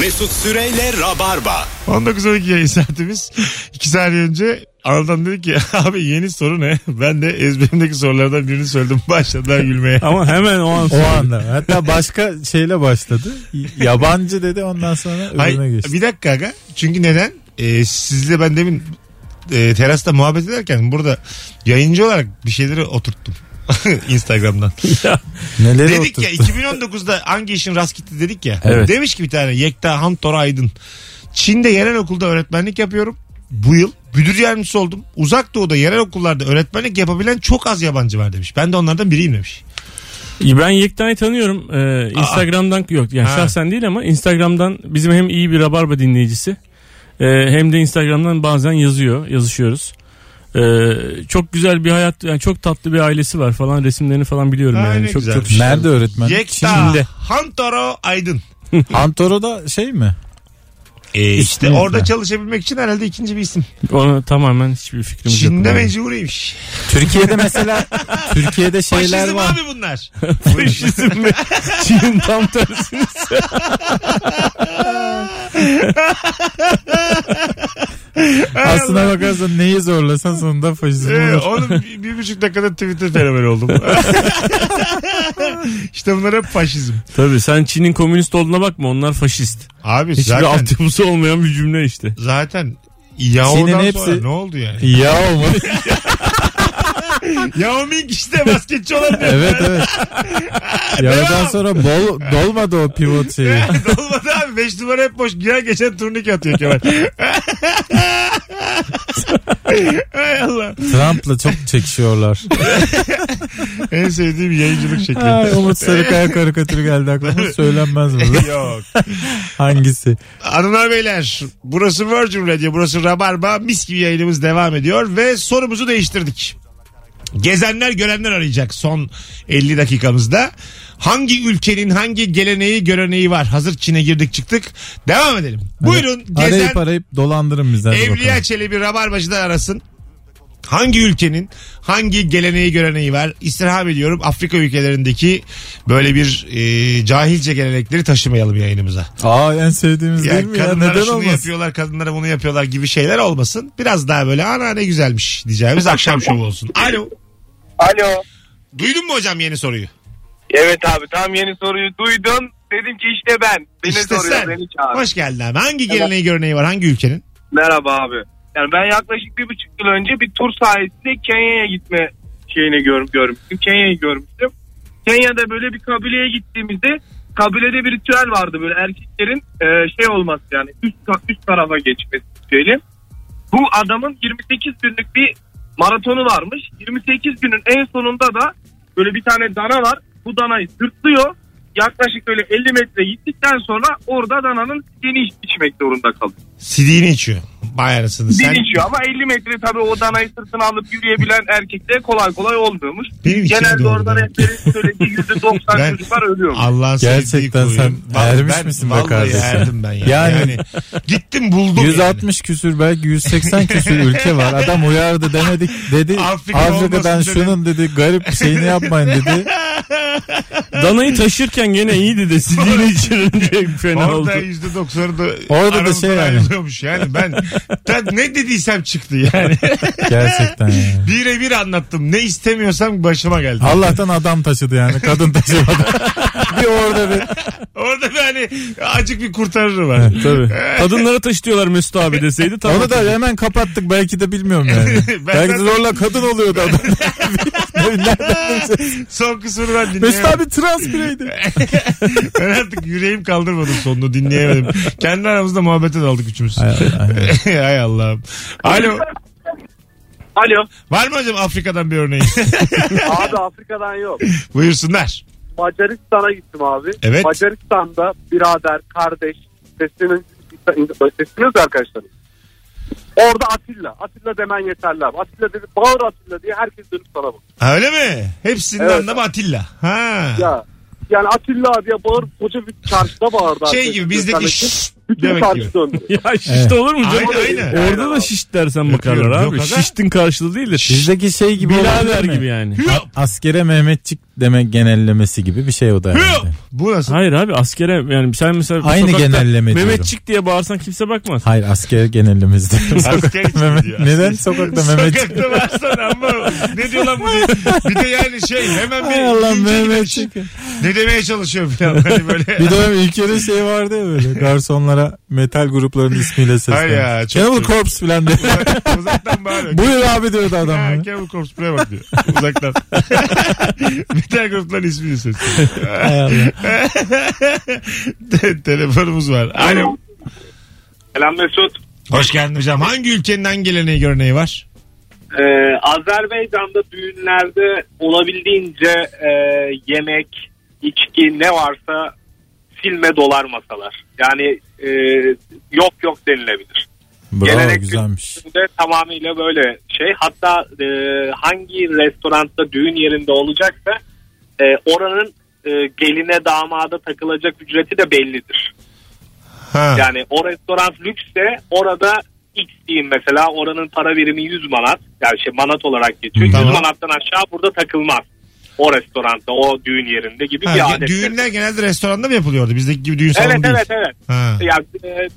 Mesut Süreyle Rabarba. 19-12 yayın saatimiz. 2 saniye önce Anlatan dedi ki abi yeni soru ne? Ben de ezberimdeki sorulardan birini söyledim. Başladılar gülmeye. Ama hemen o an O anda. Hatta başka şeyle başladı. Yabancı dedi ondan sonra Hayır, öbürüne geçti. bir dakika aga. Çünkü neden? Ee, sizle ben demin e, terasta muhabbet ederken burada yayıncı olarak bir şeyleri oturttum. Instagram'dan. Neleri dedik ya oturttu? 2019'da hangi işin rast gitti dedik ya. Evet. Demiş ki bir tane Yekta Hantor Aydın. Çin'de yerel okulda öğretmenlik yapıyorum. Bu yıl müdür yardımcısı oldum. Uzak doğuda yerel okullarda öğretmenlik yapabilen çok az yabancı var demiş. Ben de onlardan biriyim demiş. Ben Yekta'yı tanıyorum. Ee, Instagram'dan yok. Yani Ha. şahsen değil ama Instagram'dan bizim hem iyi bir Rabarba dinleyicisi e, hem de Instagram'dan bazen yazıyor, yazışıyoruz. Ee, çok güzel bir hayat, yani çok tatlı bir ailesi var falan resimlerini falan biliyorum Ha, yani. ne Çok güzelmiş. çok Nerede öğretmen? Yekta Çin'de. Hantoro Aydın. Hantoro da şey mi? Ee, işte İsmi orada çalışabilmek için herhalde ikinci bir isim. Ona tamamen hiçbir fikrimiz yok. Çin'de mecburiymiş. Türkiye'de mesela Türkiye'de şeyler Faşizm var. abi bunlar. Faşizm mi? Çin'in tam tersi. Aslına bakarsan neyi zorlasan sonunda faşizm Ee, olur. oğlum bir, bir buçuk dakikada Twitter fenomeni oldum. işte bunlar hep faşizm. Tabii sen Çin'in komünist olduğuna bakma onlar faşist. Abi Hiçbir zaten altyapısı olmayan bir cümle işte. zaten Yao'dan Çin'in sonra hepsi- ne oldu yani? Ya olma. Yao Ming işte basketçi olan evet evet. Yaradan sonra bol, dolmadı o pivot şeyi. Olmadı abi 5 numara hep boş. Girer geçen turnike atıyor Kemal. Hay Trump'la çok çekişiyorlar. En sevdiğim yayıncılık şekli. Ay, Umut Sarıkaya karikatürü geldi aklıma. Söylenmez burada. Yok. Hangisi? Hanımlar beyler burası Virgin Radio burası Rabarba mis gibi yayınımız devam ediyor ve sorumuzu değiştirdik. Gezenler görenler arayacak son 50 dakikamızda. Hangi ülkenin hangi geleneği göreneği var? Hazır Çin'e girdik çıktık. Devam edelim. Buyurun gezen Arayıp arayıp dolandırın hadi Evliya. Çelebi Rabarbacı'dan arasın. Hangi ülkenin hangi geleneği göreneği var? İstirham ediyorum Afrika ülkelerindeki böyle bir e, cahilce gelenekleri taşımayalım yayınımıza. Aa en sevdiğimiz değil Yani mi ya? Neden şunu olmasın? yapıyorlar kadınlara bunu yapıyorlar gibi şeyler olmasın. Biraz daha böyle ana ne güzelmiş diyeceğimiz akşam şovu olsun. Alo. Alo. Duydun mu hocam yeni soruyu? Evet abi tam yeni soruyu duydum. Dedim ki işte ben. Beni işte soruyor sen. beni çağır. Hoş geldin abi. Hangi geleneği göreneği var hangi ülkenin? Merhaba abi. Yani ben yaklaşık bir buçuk yıl önce bir tur sayesinde Kenya'ya gitme şeyini gör, görmüştüm. Kenya'yı görmüştüm. Kenya'da böyle bir kabileye gittiğimizde kabilede bir ritüel vardı böyle erkeklerin e, şey olması yani üst, üst tarafa geçmesi ritüeli. Bu adamın 28 günlük bir maratonu varmış. 28 günün en sonunda da böyle bir tane dana var. Bu danayı sırtlıyor. Yaklaşık böyle 50 metre gittikten sonra orada dananın yeni içmek zorunda kalıyor. Sidiğini içiyor. Vay arasını. Sen... İçiyor ama 50 metre tabii o danayı sırtına alıp yürüyebilen erkekte kolay kolay olmuyormuş. Benim Genelde orada rehberin söylediği %90 Ben- çocuklar ölüyormuş. Allah'ın Gerçekten sen. Vallahi ermiş ben misin be vallahi kardeşim? erdim ben ya. Yani, Yani- gittim buldum 160 küsür belki 180 küsür ülke var. Adam uyardı demedik dedi. Afrika Afrika'dan şunun dedi garip şeyini yapmayın dedi. Danayı taşırken gene iyiydi de sidiğini içirince fena oldu. Orada yüzde doksanı da Orada da şey yani. ayrılıyormuş. Yani ben ne dediysem çıktı yani. Gerçekten yani. Birebir anlattım. Ne istemiyorsam başıma geldi. Allah'tan adam taşıdı yani kadın taşımadı. bir orada bir Orada bir hani acık bir kurtarırı var. Tabii. Kadınlara taşıtıyorlar Mesut abi deseydi tamam. onu da hemen kapattık belki de bilmiyorum yani. Belki de zorla kadın oluyordu adam. Son kısmını ben Mesut dinleyemedim. abi trans bireydi. Ben artık yüreğim kaldırmadım sonunu dinleyemedim. Kendi aramızda muhabbete daldık üçümüz. Ay, ay, ay. Hay Allah'ım. Alo. Alo. Var mı hocam Afrika'dan bir örneği? Abi Afrika'dan yok. Buyursunlar. Macaristan'a gittim abi. Evet. Macaristan'da birader, kardeş, sesinin sesiniz arkadaşlarım. Orada Atilla. Atilla demen yeterli abi. Atilla dedi bağır Atilla diye herkes dönüp sana bakıyor. Öyle mi? Hepsinin Evet. anlamı Atilla. Ha. Ya yani Atilla diye bağır koca bir çarşıda bağırdı. şey gibi bizdeki Göstermek şşş. Bütün demek çarşı döndü. Ya şişte olur mu canım? Aynen, aynen. Orada da şiş dersen bakarlar Öpüyorum. abi. Yok aga. Şiştin karşılığı değil de. Bizdeki şey gibi olabilir mi? gibi yani. Yok. Askere Mehmetçik demek genellemesi gibi bir şey o da herhalde. Bu nasıl? Hayır abi askere yani sen mesela Aynı genelleme diyorum. Mehmetçik diye bağırsan kimse bakmaz. Hayır asker genellemesi diyorum. Asker için Mehmet- diyor. Neden sokakta Mehmet? Sokakta varsan ama ne diyor lan bu diye. Bir de yani şey hemen bir Hay Allah. Mehmetçik. Ne demeye çalışıyor falan. Hani böyle. Bir dönem ülkede şey vardı ya böyle garsonlara metal gruplarının ismiyle Hayır ya, çok Cannibal. Corpse falan diye. Uzak- Uzaktan bağırıyor. Buyur abi diyordu adam. Ha, ya. Cannibal Corpse buraya bak diyor. Uzaktan. Metal grupların ismini ses. Hay Allah. Te- Telefonumuz var. Alo. Selam Mesut. Hoş geldin hocam. Hangi ülkenin hangi geleneği göreneği var? Ee, Azerbaycan'da düğünlerde olabildiğince e, yemek, içki ne varsa silme dolar masalar. Yani e, yok yok denilebilir. Bravo Gelenek güzelmiş. kültüründe tamamıyla böyle şey. Hatta e, hangi restoranda düğün yerinde olacaksa e, oranın e, geline damada takılacak ücreti de bellidir. Ha. Yani o restoran lüksse orada X diyeyim mesela oranın para birimi 100 manat. Yani şey manat olarak geçiyor. Tamam. 100 manattan aşağı burada takılmaz. O restoranda o düğün yerinde gibi Ha, bir adet. düğünler genelde restoranda mı yapılıyordu? Bizdeki gibi düğün salonu Evet değil. evet evet. Ha. Yani e,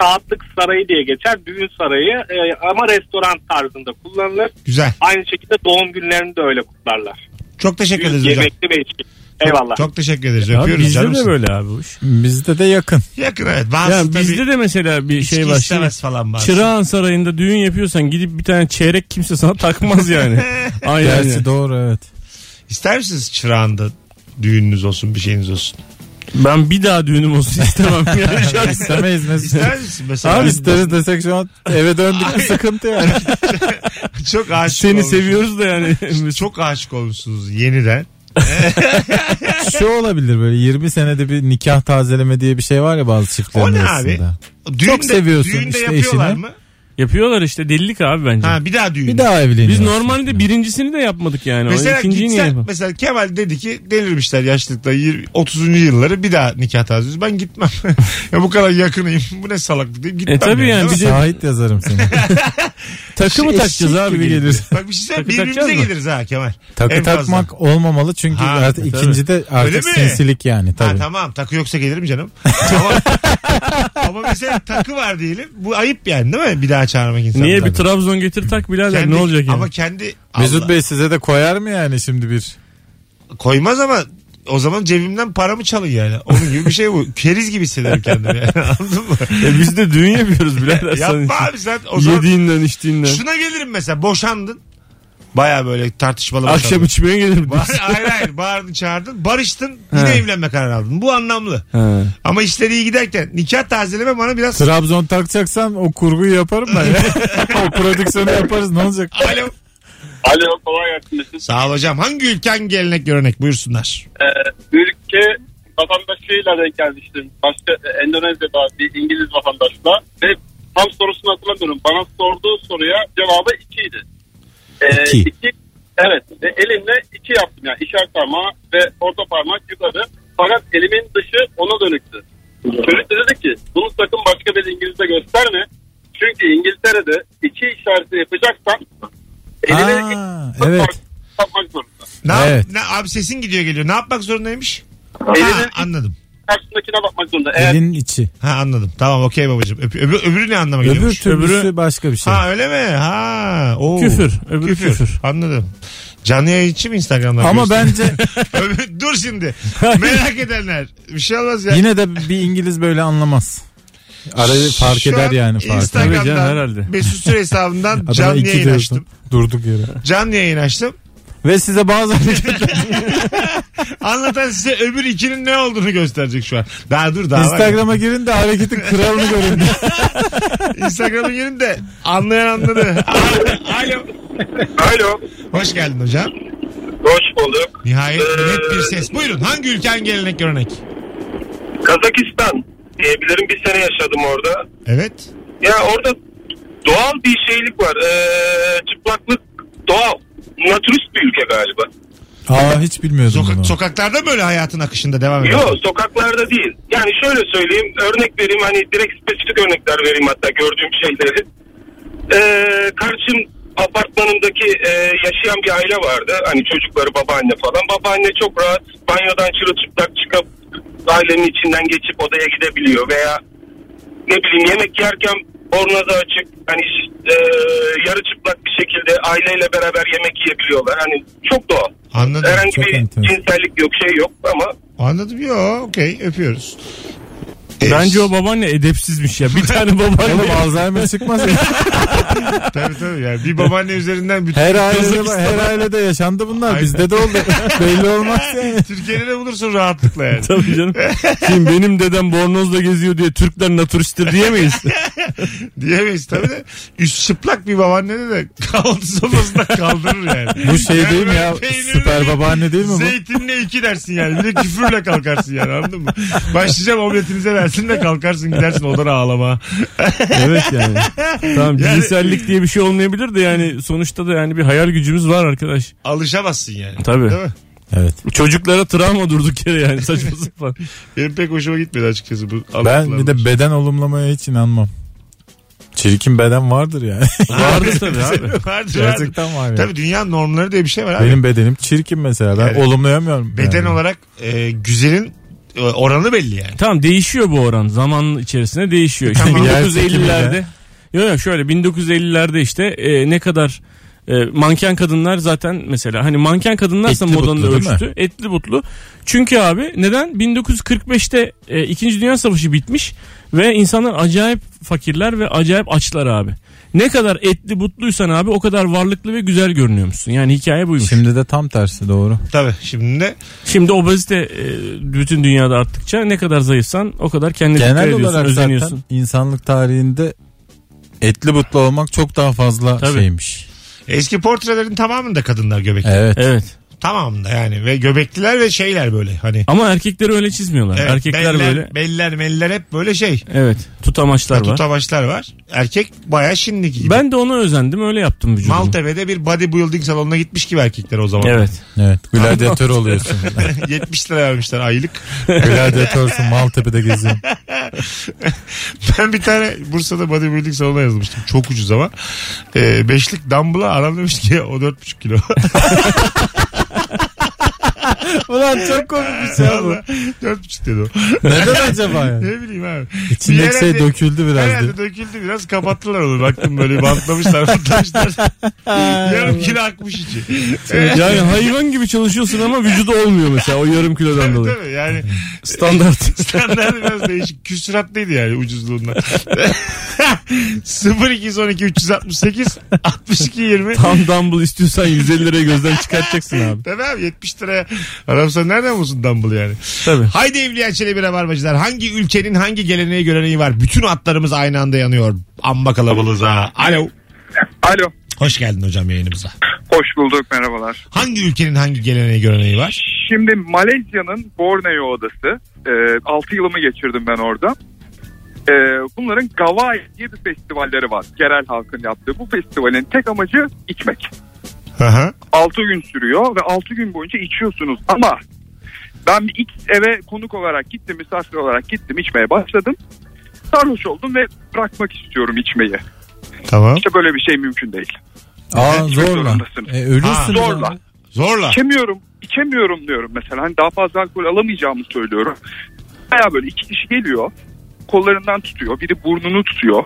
şahatlık sarayı diye geçer. Düğün sarayı e, ama restoran tarzında kullanılır. Güzel. Aynı şekilde doğum günlerini de öyle kutlarlar. Çok teşekkür ederiz hocam. yemekli ve içki. Eyvallah. Çok teşekkür ederiz. Abi Öpüyoruz bizde canımsın. de böyle abi bu iş. Bizde de yakın. Yakın evet. Bazı Ya tabii bizde de mesela bir şey var. Şimdi, istemez falan bazı. Çırağan Sarayı'nda düğün yapıyorsan gidip bir tane çeyrek kimse sana takmaz yani. Aynen. Gerçi doğru evet. İster misiniz çırağında düğününüz olsun bir şeyiniz olsun? Ben bir daha düğünüm olsun istemem. Yani şahsen. İstemeyiz Mesut. İster misin mesela? Abi isteriz desek şu an eve döndük bir sıkıntı yani. Çok aşık Seni olmuşsunuz. seviyoruz da yani. Çok aşık olmuşsunuz yeniden. Şu olabilir böyle 20 senede bir nikah tazeleme diye bir şey var ya bazı çiftlerin O ne arasında. abi? Düğünde, seviyorsun düğünde işte yapıyorlar eşini. mı? Yapıyorlar işte delilik abi bence. Ha bir daha düğün. Bir daha evleniyor. Biz normalde birincisini de yapmadık yani. Mesela o ikinciyi niye gitsen, mesela Kemal dedi ki delirmişler yaşlılıkta 20, 30. yılları bir daha nikah tazeliyoruz. Ben gitmem. ya bu kadar yakınıyım. Bu ne salaklık deyip gitmem. E tabii yani bir de- Şahit yazarım seni. Takı mı Eşek takacağız abi? gibi gelir. Bak bir şey söyleyeyim, Takı birbirimize takacağız mı? geliriz ha Kemal. Takı En fazla. takmak olmamalı çünkü Ha, artık tabii. ikinci de Öyle artık mi? sinsilik yani Ha tabii. tamam takı yoksa gelirim canım. ama, ama mesela takı var diyelim. Bu ayıp yani değil mi? Bir daha çağırmak insanı. Niye bir. Trabzon getir tak birader Kendi- ne olacak yani? Ama kendi Mesut Allah- Bey size de koyar mı yani şimdi bir? koymaz ama o zaman cebimden paramı çalın yani. Onun gibi bir şey bu. Keriz gibi hissederim kendimi yani. Anladın mı? E biz de düğün yapıyoruz birader. Yapma abi sen o zaman Yediğinden içtiğinden. şuna gelirim mesela boşandın. Baya böyle tartışmalı Akşam boşandın. içmeye gelirim. Ba- hayır hayır bağırdın çağırdın barıştın yine He. evlenme kararı aldın. Bu anlamlı. Ha. Ama işleri iyi giderken nikah tazeleme bana biraz Trabzon takacaksan o kurguyu yaparım ben ya. o prodüksiyonu yaparız ne olacak? Alo. Alo kolay gelsin. Sağ ol hocam. Hangi ülken gelenek görenek buyursunlar. Ee, ülke vatandaşıyla denk gelmiştim. Başka e, Endonezya'da bir İngiliz vatandaşla ve tam sorusunu hatırlamıyorum. Bana sorduğu soruya cevabı ikiydi. Ee, İki. iki, evet ve elimle iki yaptım yani işaret parmağı ve orta parmak yukarı. Fakat elimin dışı ona dönüktü. Çocuk dedi ki bunu sakın başka bir İngiliz'e gösterme. Çünkü İngiltere'de iki işareti yapacaksan elini Aa, evet. yapmak zorunda. Ne, yap- Evet. ne abi sesin gidiyor geliyor. Ne yapmak zorundaymış? Ha, Elinin anladım. karşısındakine bakmak zorunda. Eğer Elin içi. Ha anladım. Tamam okey babacığım. Öbür, öbür, öbürü ne anlama Öbür geliyormuş? türlüsü başka bir şey. Ha öyle mi? Ha. Oo. Küfür, öbürü küfür. Anladım. Canlı yayıncı mı Instagram'dan? Ama bence Öbür- Dur şimdi. Merak edenler. Bir şey olmaz ya. yine de bir İngiliz böyle anlamaz. Arayı fark Şu eder an yani fark. Tabii canım, Instagram'dan herhalde. Mesut Süre hesabından Adama canlı iki yayın diyorsun. açtım. Durduk yere. Canlı yayın açtım. Ve size bazı Anlatan size öbür ikinin ne olduğunu gösterecek şu an. Daha dur daha var. Instagram'a girin de hareketin kralını görün. Instagram'a girin de anlayan anladı. Alo. Alo. Hoş geldin hocam. Hoş bulduk. Nihayet Ee, net bir ses. Buyurun hangi ülken gelenek görenek? Kazakistan diyebilirim. Bir sene yaşadım orada. Evet. Ya orada doğal bir şeylik var. Ee, çıplaklık doğal. Naturist bir ülke galiba. Aa hiç bilmiyordum Soka- bunu. sokaklarda mı böyle hayatın akışında devam ediyor? Yok sokaklarda değil. Yani şöyle söyleyeyim. Örnek vereyim. Hani direkt spesifik örnekler vereyim hatta gördüğüm şeyleri. Ee, karşım apartmanımdaki e, yaşayan bir aile vardı. Hani çocukları babaanne falan. Babaanne çok rahat banyodan çırılçıplak çıkıp ailenin içinden geçip odaya gidebiliyor veya ne bileyim yemek yerken bornozu açık hani e, yarı çıplak bir şekilde aileyle beraber yemek yiyebiliyorlar. Hani çok doğal. Anladım. Herhangi çok bir enteresan. cinsellik yok şey yok ama Anladım. Yo okey öpüyoruz. Bence o babaanne edepsizmiş ya. Bir tane Oğlum babaanne. Alzheimer çıkmaz ya. Tabii tabii yani bir babaanne üzerinden bütün Her ailede, her ailede yaşandı bunlar. Aynen. Bizde de oldu. Belli olmaz yani. Türkiye'de de bulursun rahatlıkla yani. Tabii canım. Şimdi benim dedem bornozla geziyor diye Türkler naturisttir diyemeyiz. Diyemeyiz tabii de. Üst çıplak bir babaanneni de kahvaltı sofrasında kaldırır yani. Bu şey Yani değil mi böyle ya? peynirli Süper babaanne değil mi bu? Zeytinle iki dersin yani. Bir de küfürle kalkarsın yani anladın mı? Başlayacağım omletinize versin de kalkarsın gidersin odana ağlama. evet yani. Tamam Yani- cinsellik diye bir şey olmayabilir de yani sonuçta da yani bir hayal gücümüz var arkadaş. Alışamazsın yani. Tabii. Değil mi? Evet. Çocuklara travma durduk yere yani saçma sapan. Benim pek hoşuma gitmedi açıkçası bu. Ben bir de beden olumlamaya hiç inanmam. Çirkin beden vardır yani. Vardı tabii abi. vardır, vardır. Gerçekten var ya. Tabii dünyanın normları diye bir şey var abi. Benim bedenim çirkin mesela. Ben Yani olumlayamıyorum. Beden yani. olarak e, güzelin oranı belli yani. Tamam değişiyor bu oran. Zaman içerisinde değişiyor. İşte Tamam. Yer 1950'lerde. Yok yok şöyle 1950'lerde işte e, ne kadar e, manken kadınlar zaten mesela hani manken kadınlarsa Etli modanın butlu değil mi? ölçtü. Etli butlu. Çünkü abi neden? 1945'te e, 2. Dünya Savaşı bitmiş ve insanlar acayip fakirler ve acayip açlar abi. Ne kadar etli butluysan abi o kadar varlıklı ve güzel görünüyormuşsun. Yani hikaye buymuş. Şimdi, Şimdi de tam tersi doğru. Tabii şimdi de obezite e, bütün dünyada arttıkça ne kadar zayıfsan o kadar kendine dikkat Genel ediyorsun, olarak özeniyorsun. zaten insanlık tarihinde etli butlu olmak çok daha fazla Tabii. şeymiş. eski portrelerin tamamında kadınlar göbekli. Evet. Evet. Tamamında yani ve göbekliler ve şeyler böyle hani. Ama erkekleri öyle çizmiyorlar. Evet, Erkekler beller, böyle. Beller meller hep böyle şey. Evet. Tutamaçlar var. Tutamaçlar var. Erkek bayağı şimdiki gibi. Ben de ona özendim. Öyle yaptım vücudumu. Maltepe'de bir bodybuilding salonuna gitmiş gibi erkekler o zaman. Evet. Evet. Gladyatör oluyorsun. 70 lira vermişler aylık. Gladyatörsün Maltepe'de geziyorsun. Ben bir tane Bursa'da bodybuilding salonuna yazılmıştım. Çok ucuz ama. Ee, beşlik dumbbell'a adam demiş ki o 4,5 kilo. Ulan çok komik bir şey bu. Valla 4,5 dedi o. Neden acaba yani? ne bileyim abi. İçindeki Bir şey herhalde- döküldü biraz Herhalde döküldü biraz kapattılar onu. Baktım böyle bantlamışlar bantlamışlar. Yarım kilo akmış içi. Yani hayvan gibi çalışıyorsun ama vücudu olmuyor mesela o yarım kilodan dolayı. Tabii yani Standart. standart biraz değişik. Küsuratlıydı yani ucuzluğundan. 0212 368 62 20 Tam dumbbell istiyorsan 150 liraya gözden çıkartacaksın abi. Tabii abi 70 liraya adam sen nereden bulsun dumbbell yani? Tabii. Haydi Evliya Çelebi Rabarbacılar. Hangi ülkenin hangi geleneği göreneği var? Bütün atlarımız aynı anda yanıyor. Amba kalabalığız ha. Alo. Alo. Hoş geldin hocam yayınımıza. Hoş bulduk merhabalar. Hangi ülkenin hangi geleneği göreneği var? Şimdi Malezya'nın Borneo adası. 6 yılımı geçirdim ben orada. E, bunların Gawai diye bir festivalleri var. Yerel halkın yaptığı. Bu festivalin tek amacı içmek. Hı hı. 6 gün sürüyor ve 6 gün boyunca içiyorsunuz ama ben bir ilk eve konuk olarak gittim, misafir olarak gittim, içmeye başladım. Sarhoş oldum ve bırakmak istiyorum içmeyi. Tamam. İşte böyle bir şey mümkün değil. Aa İçmek zorla. E, ölürsün. Zorla. abi. Zorla. İçemiyorum, içemiyorum diyorum mesela. Hani daha fazla alkol alamayacağımı söylüyorum. Baya böyle iki kişi geliyor, kollarından tutuyor, biri burnunu tutuyor.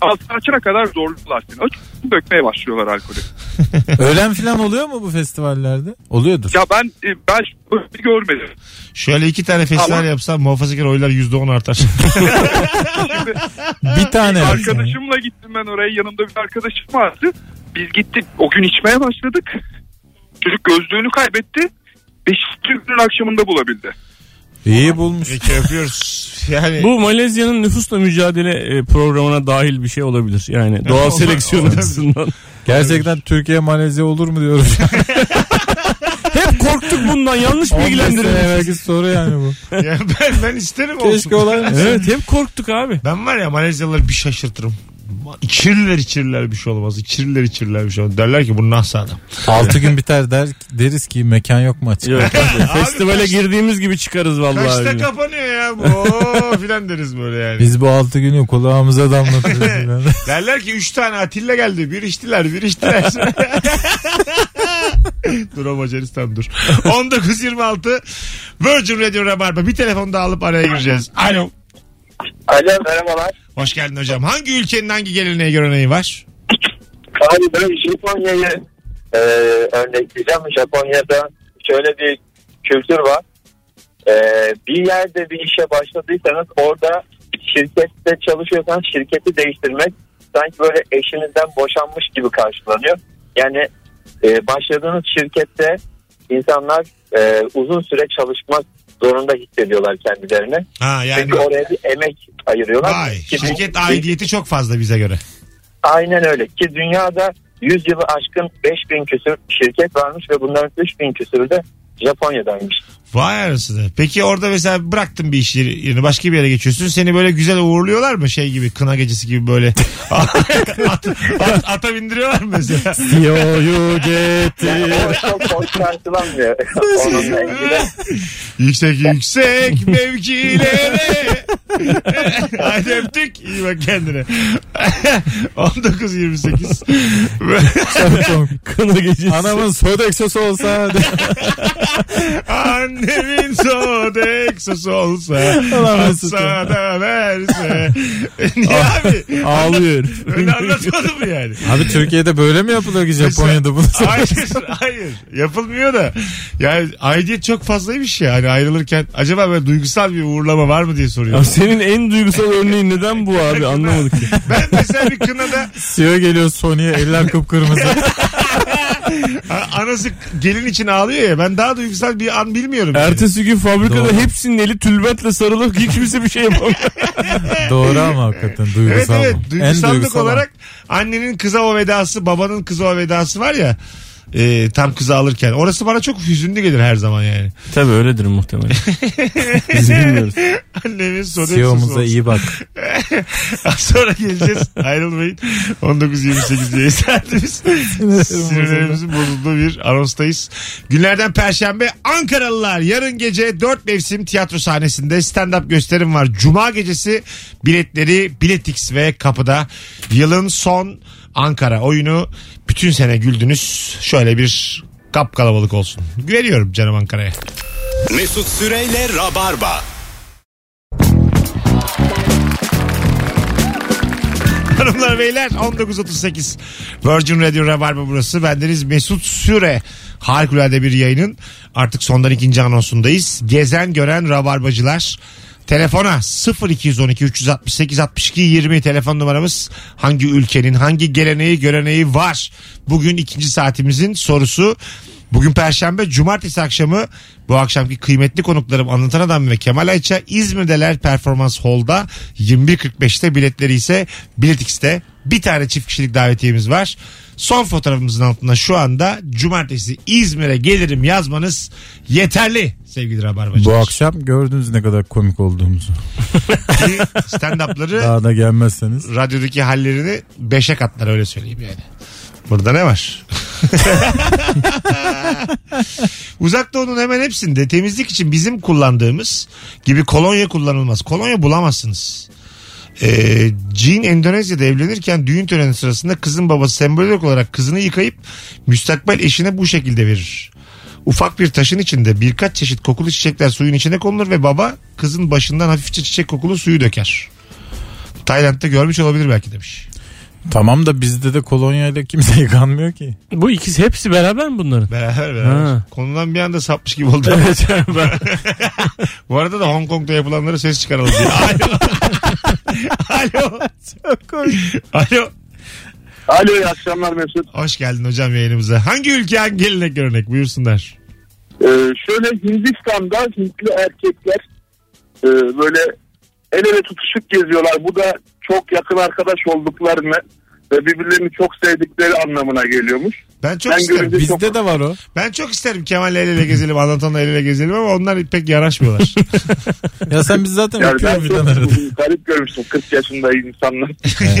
Ağzını açana kadar zorluyorlar seni. Açıp dökmeye başlıyorlar alkolü. Ölen falan oluyor mu bu festivallerde? Oluyordur. Ya ben e, ben böyle bir görmedim. Şöyle iki tane festival Ama- yapsam muhafazakar oylar %10 artar. Bir tane. Arkadaşımla gittim ben oraya. Yanımda bir arkadaşım vardı. Biz gittik. O gün içmeye başladık. Çocuk gözlüğünü kaybetti. Beşinci günün akşamında bulabildi. İyi bulmuş. Peki öpüyoruz. Yani Bu Malezya'nın nüfusla mücadele e, programına dahil bir şey olabilir. Yani doğal Olabilir, seleksiyon olabilir. açısından. Gerçekten Türkiye Malezya olur mu diyoruz. Hep korktuk bundan yanlış 15 sene bilgilendirilmişiz. evvelki soru yani bu. ya ben, ben isterim olsun. Keşke olaymış. Evet hep korktuk abi. Ben var ya Malezyalıları bir şaşırtırım. İçirirler içirirler bir şey olmaz. İçirirler içirirler bir şey olmaz. Derler ki bu nasıl adam? 6 gün biter der deriz ki mekan yok mu açık? Yok, abi, festivale kaç- girdiğimiz gibi çıkarız vallahi. Kaçta abi. kapanıyor ya bu Oo filan deriz böyle yani. Biz bu 6 günü kulağımıza damlatırız. Derler ki 3 tane Atilla geldi. Bir içtiler bir içtiler. dur o Macaristan dur. 19.26 Virgin Radio Rabarba. Bir telefon daha alıp araya gireceğiz. Alo. Alo merhabalar. Hoş geldin hocam. Hangi ülkenin hangi geleneği göreneği var? Abi ben Japonya'yı e, örnekleyeceğim. Japonya'da şöyle bir kültür var. E, bir yerde bir işe başladıysanız orada şirkette çalışıyorsanız şirketi değiştirmek sanki böyle eşinizden boşanmış gibi karşılanıyor. Yani e, başladığınız şirkette insanlar e, uzun süre çalışmak zorunda hissediyorlar kendilerini. Ha yani Çünkü oraya bir emek ayırıyorlar. vay Ki- şirket aidiyeti çok fazla bize göre. Aynen öyle ki dünyada 100 yılı aşkın 5000 küsür şirket varmış ve bunların 3000 küsürü de Japonya'daymış. Vay arasını. Peki orada mesela bıraktın bir iş yerini başka bir yere geçiyorsun. Seni böyle güzel uğurluyorlar mı? Şey gibi kına gecesi gibi böyle. at, at- ata bindiriyorlar mı mesela? Yoyu getir. Yüksek yüksek mevkilere. Hadi öptük. İyi bak kendine. 19.28 Kına gecesi. Anamın sodexosu olsa Annemin sodexosu olsa Ulan atsa ya. da verse. Niye abi? Ağlıyor. Öyle anlatmadım mı yani? Abi Türkiye'de böyle mi yapılıyor ki Japonya'da bunu? hayır hayır yapılmıyor da yani aidiyet çok fazlaymış ya hani ayrılırken acaba böyle duygusal bir uğurlama var mı diye Ya soruyorum. senin en duygusal örneğin neden bu abi anlamadık ya. ben mesela bir kınada CEO geliyor Sony'ye eller kıpkırmızı. anası gelin için ağlıyor ya ben daha duygusal bir an bilmiyorum. yani. Ertesi gün fabrikada Doğru. hepsinin eli tülbentle sarılı hiç kimse bir şey yapamıyor. Doğru ama hakikaten Evet duygusal. evet. En duygusallık duygusal. olarak annenin kıza o vedası babanın kıza o vedası var ya e, tam kızı alırken orası bana çok hüzünlü gelir her zaman yani. Tabii öyledir muhtemelen. Biz bilmiyoruz. Annemin CEO'muza iyi bak. Az sonra geleceğiz. Ayrılmayın. 19.28 yayın saatimiz. Sinirlerimizin bozulduğu bir anonstayız. Günlerden Perşembe Ankaralılar yarın gece 4 mevsim tiyatro sahnesinde stand-up gösterim var. Cuma gecesi biletleri Biletix ve kapıda. Yılın son Ankara oyunu. Bütün sene güldünüz. Şöyle bir kap kalabalık olsun. Güveniyorum canım Ankara'ya. Mesut Süreyle Rabarba. Hanımlar beyler 19.38 Virgin Radio Rabarba burası. Bendeniz Mesut Süre. Harikulade bir yayının artık sondan ikinci anonsundayız. Gezen gören Rabarbacılar. Telefona 0212 368 62 20 telefon numaramız. Hangi ülkenin hangi geleneği göreneği var? Bugün ikinci saatimizin sorusu. Bugün Perşembe, Cumartesi akşamı bu akşamki kıymetli konuklarım Anlatan Adam ve Kemal Ayça İzmir'deler Performans Hall'da 21.45'te biletleri ise Biletix'te bir tane çift kişilik davetiyemiz var. Son fotoğrafımızın altında şu anda Cumartesi İzmir'e gelirim yazmanız yeterli sevgili Rabarbacılar. Bu akşam gördünüz ne kadar komik olduğumuzu. Stand-up'ları Daha da gelmezseniz. radyodaki hallerini beşe katlar öyle söyleyeyim yani. Burada ne var? Uzak Doğu'nun hemen hepsinde temizlik için bizim kullandığımız gibi kolonya kullanılmaz. Kolonya bulamazsınız. Ee, Jean Endonezya'da evlenirken düğün töreni sırasında kızın babası sembolik olarak kızını yıkayıp müstakbel eşine bu şekilde verir. Ufak bir taşın içinde birkaç çeşit kokulu çiçekler suyun içine konulur ve baba kızın başından hafifçe çiçek kokulu suyu döker. Tayland'da görmüş olabilir belki demiş. Tamam da bizde de kolonyayla kimse yıkanmıyor ki. Bu ikisi hepsi beraber mi bunların? Beraber beraber. Ha. Konudan bir anda sapmış gibi oldu. Evet ben Bu arada da Hong Kong'da yapılanlara ses çıkaralım diye. Alo. Alo. Alo. Alo iyi akşamlar Mesut. Hoş geldin hocam yayınımıza. Hangi ülke hangi gelenek görenek buyursunlar. Ee, şöyle Hindistan'da Hintli erkekler e, böyle el ele tutuşup geziyorlar. Bu da çok yakın arkadaş olduklarını ve birbirlerini çok sevdikleri anlamına geliyormuş. Ben çok Ben isterim. görünce- Bizde de var o. Ben çok isterim Kemal'le el ele gezelim, Anlatan'la el ele gezelim ama onlar pek yaraşmıyorlar. Ya sen biz zaten Yani ben birden çok garip görmüştüm 40 yaşında insanlar.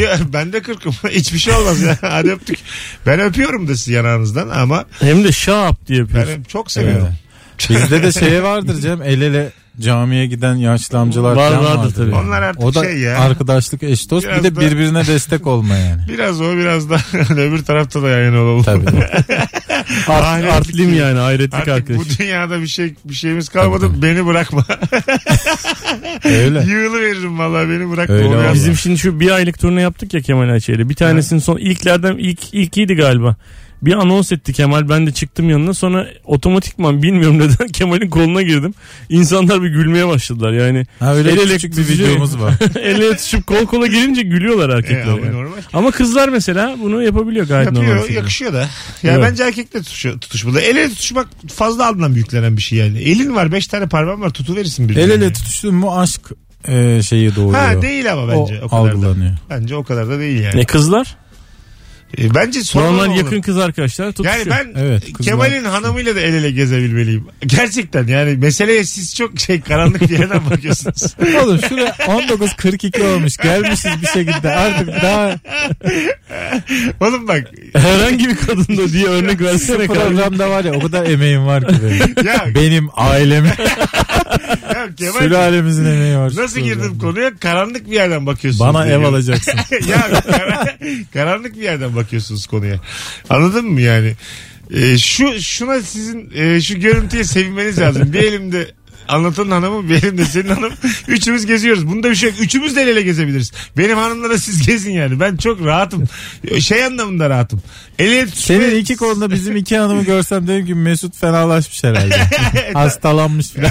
Ya ben de kırkım. Hiçbir şey olmaz ya. Hadi öptük. Ben öpüyorum da sizi yanağınızdan ama Hem de şap diye yapıyorsun. ben çok seviyorum. Bizde de şey vardır Cem el ele camiye giden yaşlı amcalar Var, falan vardır vardır. tabii. yani. Onlar artık o da şey ya. arkadaşlık eş dost Biraz bir de da- birbirine destek olma yani. Biraz o biraz da öbür tarafta da yayın olalım. Tabii. Art, artlim yani hayretlik Artık arkadaş. bu dünyada bir şey bir şeyimiz kalmadı. Tabii. Beni bırakma. Öyle. Yığılı veririm vallahi beni bırakma. Öyle. Bizim şimdi şu bir aylık turne yaptık ya Kemal Ayça'yla. Bir tanesinin son ilklerden ilk ilkiydi galiba. Bir anons etti Kemal ben de çıktım yanına sonra otomatikman bilmiyorum neden Kemal'in koluna girdim. İnsanlar bir gülmeye başladılar yani. Ha öyle El ele küçük bir videomuz var. El ele tutuşup kol kola girince gülüyorlar E, erkekler. ama yani. normal. Ama kızlar mesela bunu yapabiliyor gayet normal. Yapıyor, şekilde. yakışıyor da. Ya Evet. bence erkekle tutuşu, tutuşmalı. El ele tutuşmak fazla aldığından büyüklenen bir şey yani. Elin var, beş tane parmağın var, tutuverirsin birbirine. El ele tutuştun mu aşk e, şeyi doğuyor. Ha değil ama bence o, o, kadar da. algılanıyor. Bence o kadar da değil yani. Ne kızlar? E, bence sonra Normal olur. yakın kız arkadaşlar tutuşuyor. Yani ben Evet, kızlar Kemal'in hanımıyla da el ele gezebilmeliyim. Gerçekten yani meseleye siz çok şey karanlık bir yerden bakıyorsunuz. Oğlum şuraya 19.42 olmuş gelmişiz bir şekilde artık daha Oğlum bak Herhangi bir kadında diye örnek versene kardeşim. programda var ya o kadar emeğim var ki benim. ya, Benim ailemin Kemal sülalemizin emeği var. nasıl girdim konuya karanlık bir yerden bakıyorsunuz. Bana ev alacaksın. ya kara- karanlık bir yerden bakıyorsunuz konuya. Anladın mı yani? Ee, şu şuna sizin e, şu görüntüye sevinmeniz lazım. Bir elimde anlatan hanımı bir elimde senin hanım. Üçümüz geziyoruz. Bunda bir şey yok. Üçümüz de el ele gezebiliriz. Benim hanımla da siz gezin yani. Ben çok rahatım. Şey anlamında rahatım. El ele tutuşmaya- Senin iki konuda bizim iki hanımı görsem dedim ki Mesut fenalaşmış herhalde. Hastalanmış filan.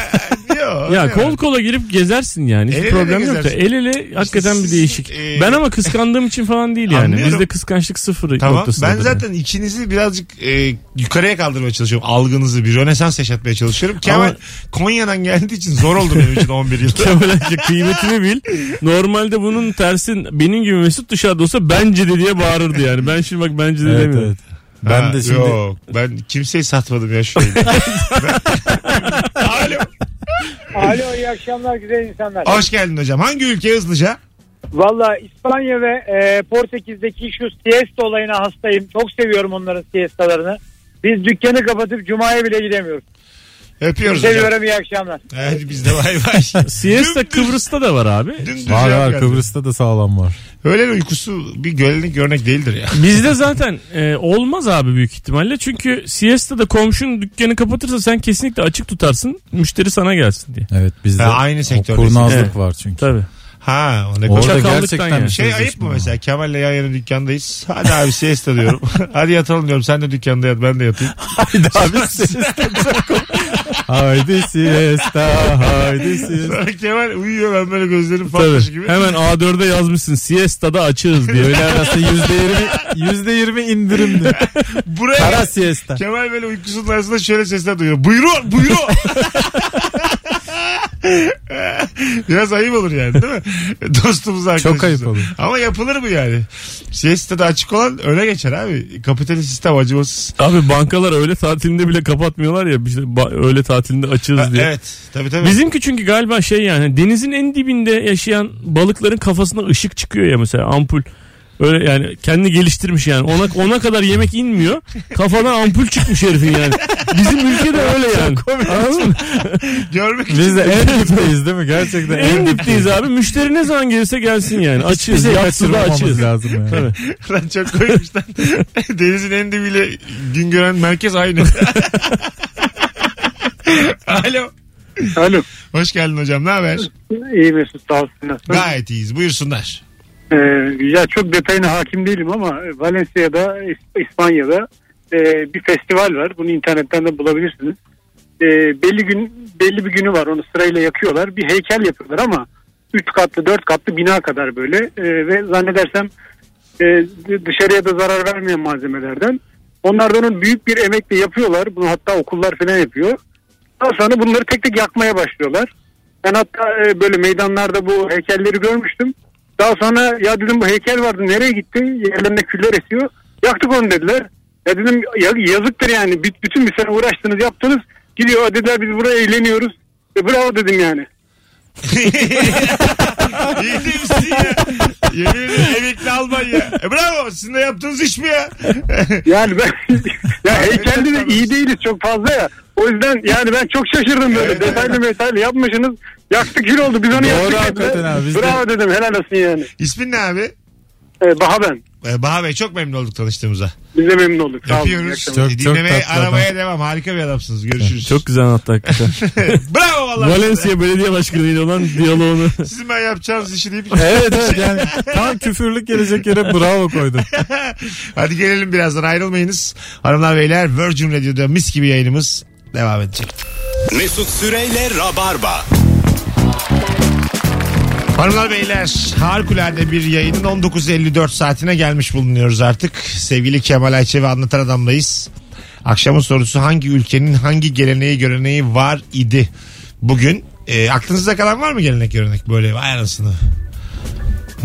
Ya öyle kol kola girip gezersin yani. Hiç El problem yok da el ele hakikaten bir siz, değişik. e, ben ama kıskandığım için falan değil yani. Anlıyorum. Bizde kıskançlık sıfır Tamam noktasındadır ben zaten ikinizi birazcık e, yukarıya kaldırmaya çalışıyorum. Algınızı bir rönesans yaşatmaya çalışıyorum. Kemal Ama- Konya'dan geldiği için zor oldu benim için 11 yıl. Kemal kıymetini bil. Normalde bunun tersi benim gibi Mesut dışarıda olsa bence de diye bağırırdı yani. Ben şimdi bak bence de evet, demiyorum. evet. Ben Ha, de şimdi Yok ben kimseyi satmadım ya şu Alo. Alo iyi akşamlar güzel insanlar. Hoş geldin hocam. Hangi ülke hızlıca? Valla İspanya ve e, Portekiz'deki şu siesta olayına hastayım. Çok seviyorum onların siestalarını. Biz dükkanı kapatıp cumaya bile gidemiyoruz. Öpüyoruz hocam. Seviyorum iyi akşamlar. Hadi biz de bay bay. Siesta Kıbrıs'ta da var abi. dümdüz var var. Kıbrıs'ta da sağlam var. Öğlen uykusu bir görenek örnek değildir ya. Bizde zaten e, olmaz abi büyük ihtimalle. Çünkü siesta'da komşun dükkanı kapatırsa sen kesinlikle açık tutarsın. Müşteri sana gelsin diye. Evet bizde Ha, aynı o sektördeyiz. kurnazlık Evet. var çünkü. Tabii. Ha o ne Orada Çakallıktan gerçekten yani. bir Şey ayıp sözleşme mı var. mesela Kemal'le yan yana dükkandayız. Hadi abi siesta diyorum. Hadi yatalım diyorum. Sen de dükkanda yat ben de yatayım. Haydi abi siesta çok Haydi siesta haydi siesta. Sonra Kemal uyuyor ben böyle gözlerim Tabii. patlamış gibi. Hemen A4'e yazmışsın siesta'da açığız diye. Öyle arası yüzde yirmi, yüzde yirmi indirimli. Buraya Kara siesta. Kemal böyle uykusunun arasında şöyle sesler duyuyor. Buyurun buyurun. Biraz ayıp olur yani değil mi? Dostumuz arkadaşımız. Çok ayıp olur. Ama yapılır mı yani? Siesta'da açık olan öne geçer abi. Kapitalist sistem acımasız. Abi bankalar öğle tatilinde bile kapatmıyorlar ya. İşte öğle tatilinde açığız Ha, diye. evet tabii tabii. Bizimki çünkü galiba şey yani denizin en dibinde yaşayan balıkların kafasına ışık çıkıyor ya mesela ampul. Öyle yani kendi geliştirmiş yani. Ona ona kadar yemek inmiyor. Kafadan ampul çıkmış herifin yani. Bizim ülkede öyle yani. Anladın mı? Görmek için Biz de en dipteyiz değil mi? Gerçekten En dipteyiz abi. Müşteri ne zaman gelirse gelsin yani. Açığız. şey açığız. lazım yani. Tabii. Lan çok koymuş lan. Denizin en dibiyle gün gören merkez aynı. Alo. Alo. Hoş geldin hocam. Ne haber? İyi Mesut sağ? Gayet iyiyiz. Buyursunlar. Ee, ya çok detayına hakim değilim ama Valencia'da İs- İspanya'da e, bir festival var. Bunu internetten de bulabilirsiniz. E, belli gün belli bir günü var. Onu sırayla yakıyorlar. Bir heykel yapıyorlar ama 3 katlı 4 katlı bina kadar böyle E, ve zannedersem e, dışarıya da zarar vermeyen malzemelerden. Onlardan onu büyük bir emekle yapıyorlar. Bunu hatta okullar falan yapıyor. Daha sonra bunları tek tek yakmaya başlıyorlar. Ben hatta e, böyle meydanlarda bu heykelleri görmüştüm. Daha sonra ya dedim bu heykel vardı nereye gitti? Yerlerine küller esiyor. Yaktık onu dediler. Ya dedim ya, yazıktır yani. Bütün bir sene uğraştınız yaptınız. Gidiyor dediler biz buraya eğleniyoruz. E, bravo dedim yani. İyi demişsin ya. Yemin ederim emekli Almanya. E bravo sizin de yaptığınız iş mi ya? Yani ben ya heykelde de iyi değiliz çok fazla ya. O yüzden yani ben çok şaşırdım böyle. Evet, Detaylı detaylı yapmışsınız. Yaktık kül oldu. Biz onu Doğru yaptık. hakikaten abi, biz de- Bravo dedim helal olsun yani. İsmin ne abi? Ee, Baha ben. Ee, Baha Bey çok memnun olduk tanıştığımıza. Biz de memnun olduk. Sağ olun. İyi Öpüyoruz. akşamlar. Çok- çok Dinlemeye tatlı aramaya devam. Harika bir adamsınız. Görüşürüz. Çok güzel anlattı hakikaten. Bravo vallahi. Valencia Belediye Başkanı'yla olan diyaloğunu. Sizin ben yapacağınız işi deyip. Evet evet yani tam küfürlük gelecek yere bravo koydun. Hadi gelelim birazdan ayrılmayınız. Hanımlar beyler Virgin Radio'da mis gibi yayınımız devam edecek. Mesut Süreyle Rabarba. Hanımlar beyler harikulade bir yayının 19.54 saatine gelmiş bulunuyoruz artık. Sevgili Kemal Ayçe ve Anlatan Adam'dayız. Akşamın sorusu hangi ülkenin hangi geleneği göreneği var idi bugün? E, aklınızda kalan var mı gelenek görenek böyle vay anasını?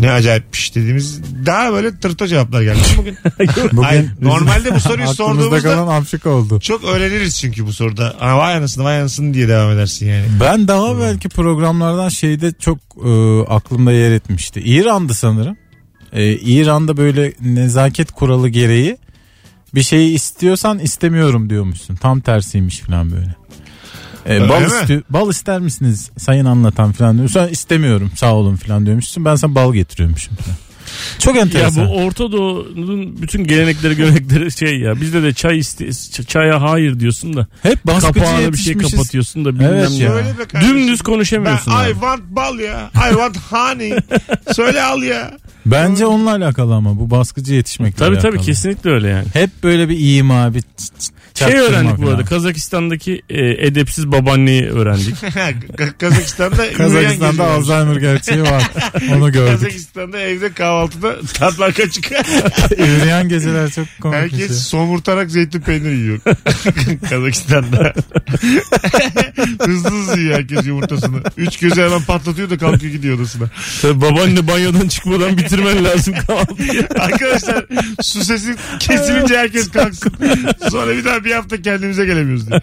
Ne acayipmiş dediğimiz daha böyle tırto cevaplar geldi bugün. Bugün Ay, normalde bu soruyu sorduğumuzda kalan amşık oldu. çok öğreniriz çünkü bu soruda. Aa, vay anasını vay anasını diye devam edersin yani. Ben daha belki programlardan şeyde çok e, aklımda yer etmişti. İran'dı sanırım. E, İran'da böyle nezaket kuralı gereği bir şeyi istiyorsan istemiyorum diyormuşsun. Tam tersiymiş falan böyle. E, Öyle bal, isti- bal ister misiniz sayın anlatan falan diyor. Sen istemiyorum sağ olun falan diyormuşsun. Ben sana bal getiriyormuşum falan. Çok Ya enteresan. bu Orta Doğu'nun bütün gelenekleri görenekleri şey ya. Bizde de çay iste çaya hayır diyorsun da. Hep baskıcı Kapağına bir şey kapatıyorsun da bilmem Evet ne. ya. Dümdüz konuşamıyorsun. Ben, I abi. want bal ya. I want honey. Söyle al ya. Bence onunla alakalı ama bu baskıcı yetişmekle Tabii alakalı. tabii kesinlikle öyle yani. Hep böyle bir ima bir Şey öğrendik bu arada. Kazakistan'daki e, edepsiz babaanneyi öğrendik. Ka- Kazakistan'da Kazakistan'da. Alzheimer gerçeği var. Onu gördük. Kazakistan'da evde kahvaltıda tatlar kaçık. Üreyen geceler çok komik Herkes şey. somurtarak zeytin peyniri yiyor. Kazakistan'da. hızlı hızlı yiyor herkes yumurtasını. Üç gözü hemen patlatıyor da kalkıyor gidiyor odasına. Tabii babaanne banyodan çıkmadan bitirmen lazım kahvaltıyı. Arkadaşlar su sesi kesilince herkes kalksın. Sonra bir daha bir hafta kendimize gelemiyoruz diye.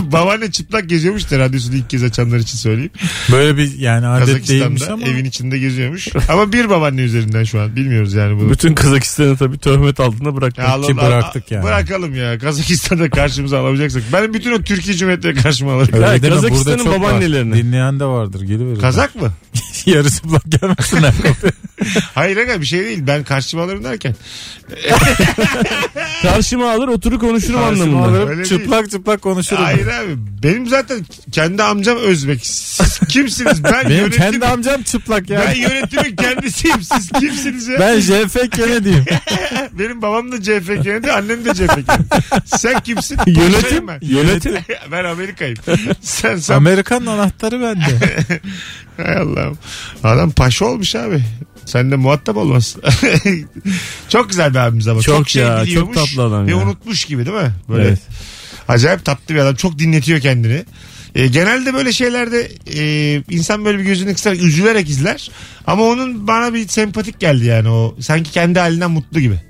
Babaanne çıplak geziyormuş da radyosunu ilk kez açanlar için söyleyeyim. Böyle bir yani adet değilmiş Kazakistan'da ama evin içinde geziyormuş. Ama bir babaanne üzerinden şu an bilmiyoruz yani bunu. Bütün Kazakistan'ı tabii töhmet altında bıraktık. Ya Allah- ki bıraktık yani. Bırakalım ya. Kazakistan'da karşımıza alamayacaksak. Ben bütün o Türkiye Cumhuriyetleri karşıma alırım. Ya Kazakistan'ın var. babaannelerini. Dinleyen de vardır geliverir. Kazak mı? Yarı çıplak gelmesinler. Hayır aga bir şey değil. Ben karşıma alırım derken. Karşıma alır oturur konuşurum Karşıma anlamında. alırım, Öyle çıplak çıplak konuşurum. Hayır abi. Benim zaten kendi amcam Özbek. Siz kimsiniz? Ben Benim yönetim, kendi amcam çıplak ya. ben yönetimin kendisiyim. Siz kimsiniz ya? ben JF Kennedy'yim. Benim babam da CFK'ydi, annem de CFK'ydi. Sen kimsin? Yönetim. Paşayım Ben. Yönetim. ben Amerika'yım. Sen, sen Amerikan anahtarı bende. Hay Allah'ım. Adam paşa olmuş abi. Sen de muhatap olmaz. çok güzel bir abimiz ama. Çok, Çok şey ya, çok biliyormuş tatlı adam Ve ya. unutmuş gibi değil mi? Böyle Evet. acayip tatlı bir adam. Çok dinletiyor kendini. E, genelde böyle şeylerde e, insan böyle bir gözünü kısarak üzülerek izler. Ama onun bana bir sempatik geldi yani o. Sanki kendi halinden mutlu gibi.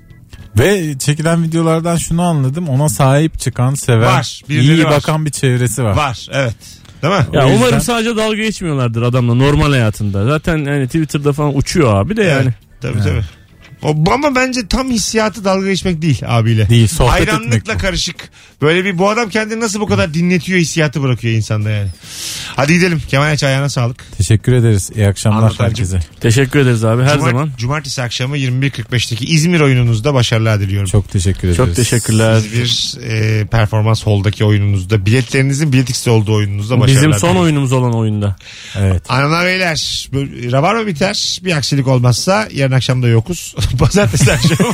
Ve çekilen videolardan şunu anladım. Ona sahip çıkan, seven, Var, birileri iyi var. bakan bir çevresi var. Var evet. Değil mi? Ya O yüzden- umarım sadece dalga geçmiyorlardır adamla normal hayatında. Zaten hani Twitter'da falan uçuyor abi de yani. Evet, tabii tabii. O, ama bence tam hissiyatı dalga geçmek değil abiyle. Değil, sohbet etmek Hayranlıkla bu. karışık. Böyle bir bu adam kendini nasıl bu kadar dinletiyor hissiyatı bırakıyor insanda yani. Hadi gidelim. Kemal Ayça ayağına sağlık. Teşekkür ederiz. İyi akşamlar herkese. Teşekkür ederiz abi her Cumart- zaman. Cumartesi akşamı 21.45'teki İzmir oyununuzda başarılar diliyorum. Çok teşekkür ederiz. Çok teşekkürler. Bir e, performans holdaki oyununuzda biletlerinizin biletix'te olduğu oyununuzda başarılar Bizim son diliyorum. oyunumuz olan oyunda. Evet. Hanımlar beyler Rabarba biter bir aksilik olmazsa yarın akşam da yokuz pazartesi akşamı.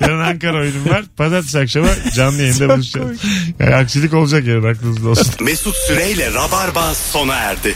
Yarın Ankara oyunum var. Pazartesi akşamı canlı yayında buluşacağız. yani aksilik olacak yarın aklınızda olsun. Mesut Süreyle Rabarba sona erdi.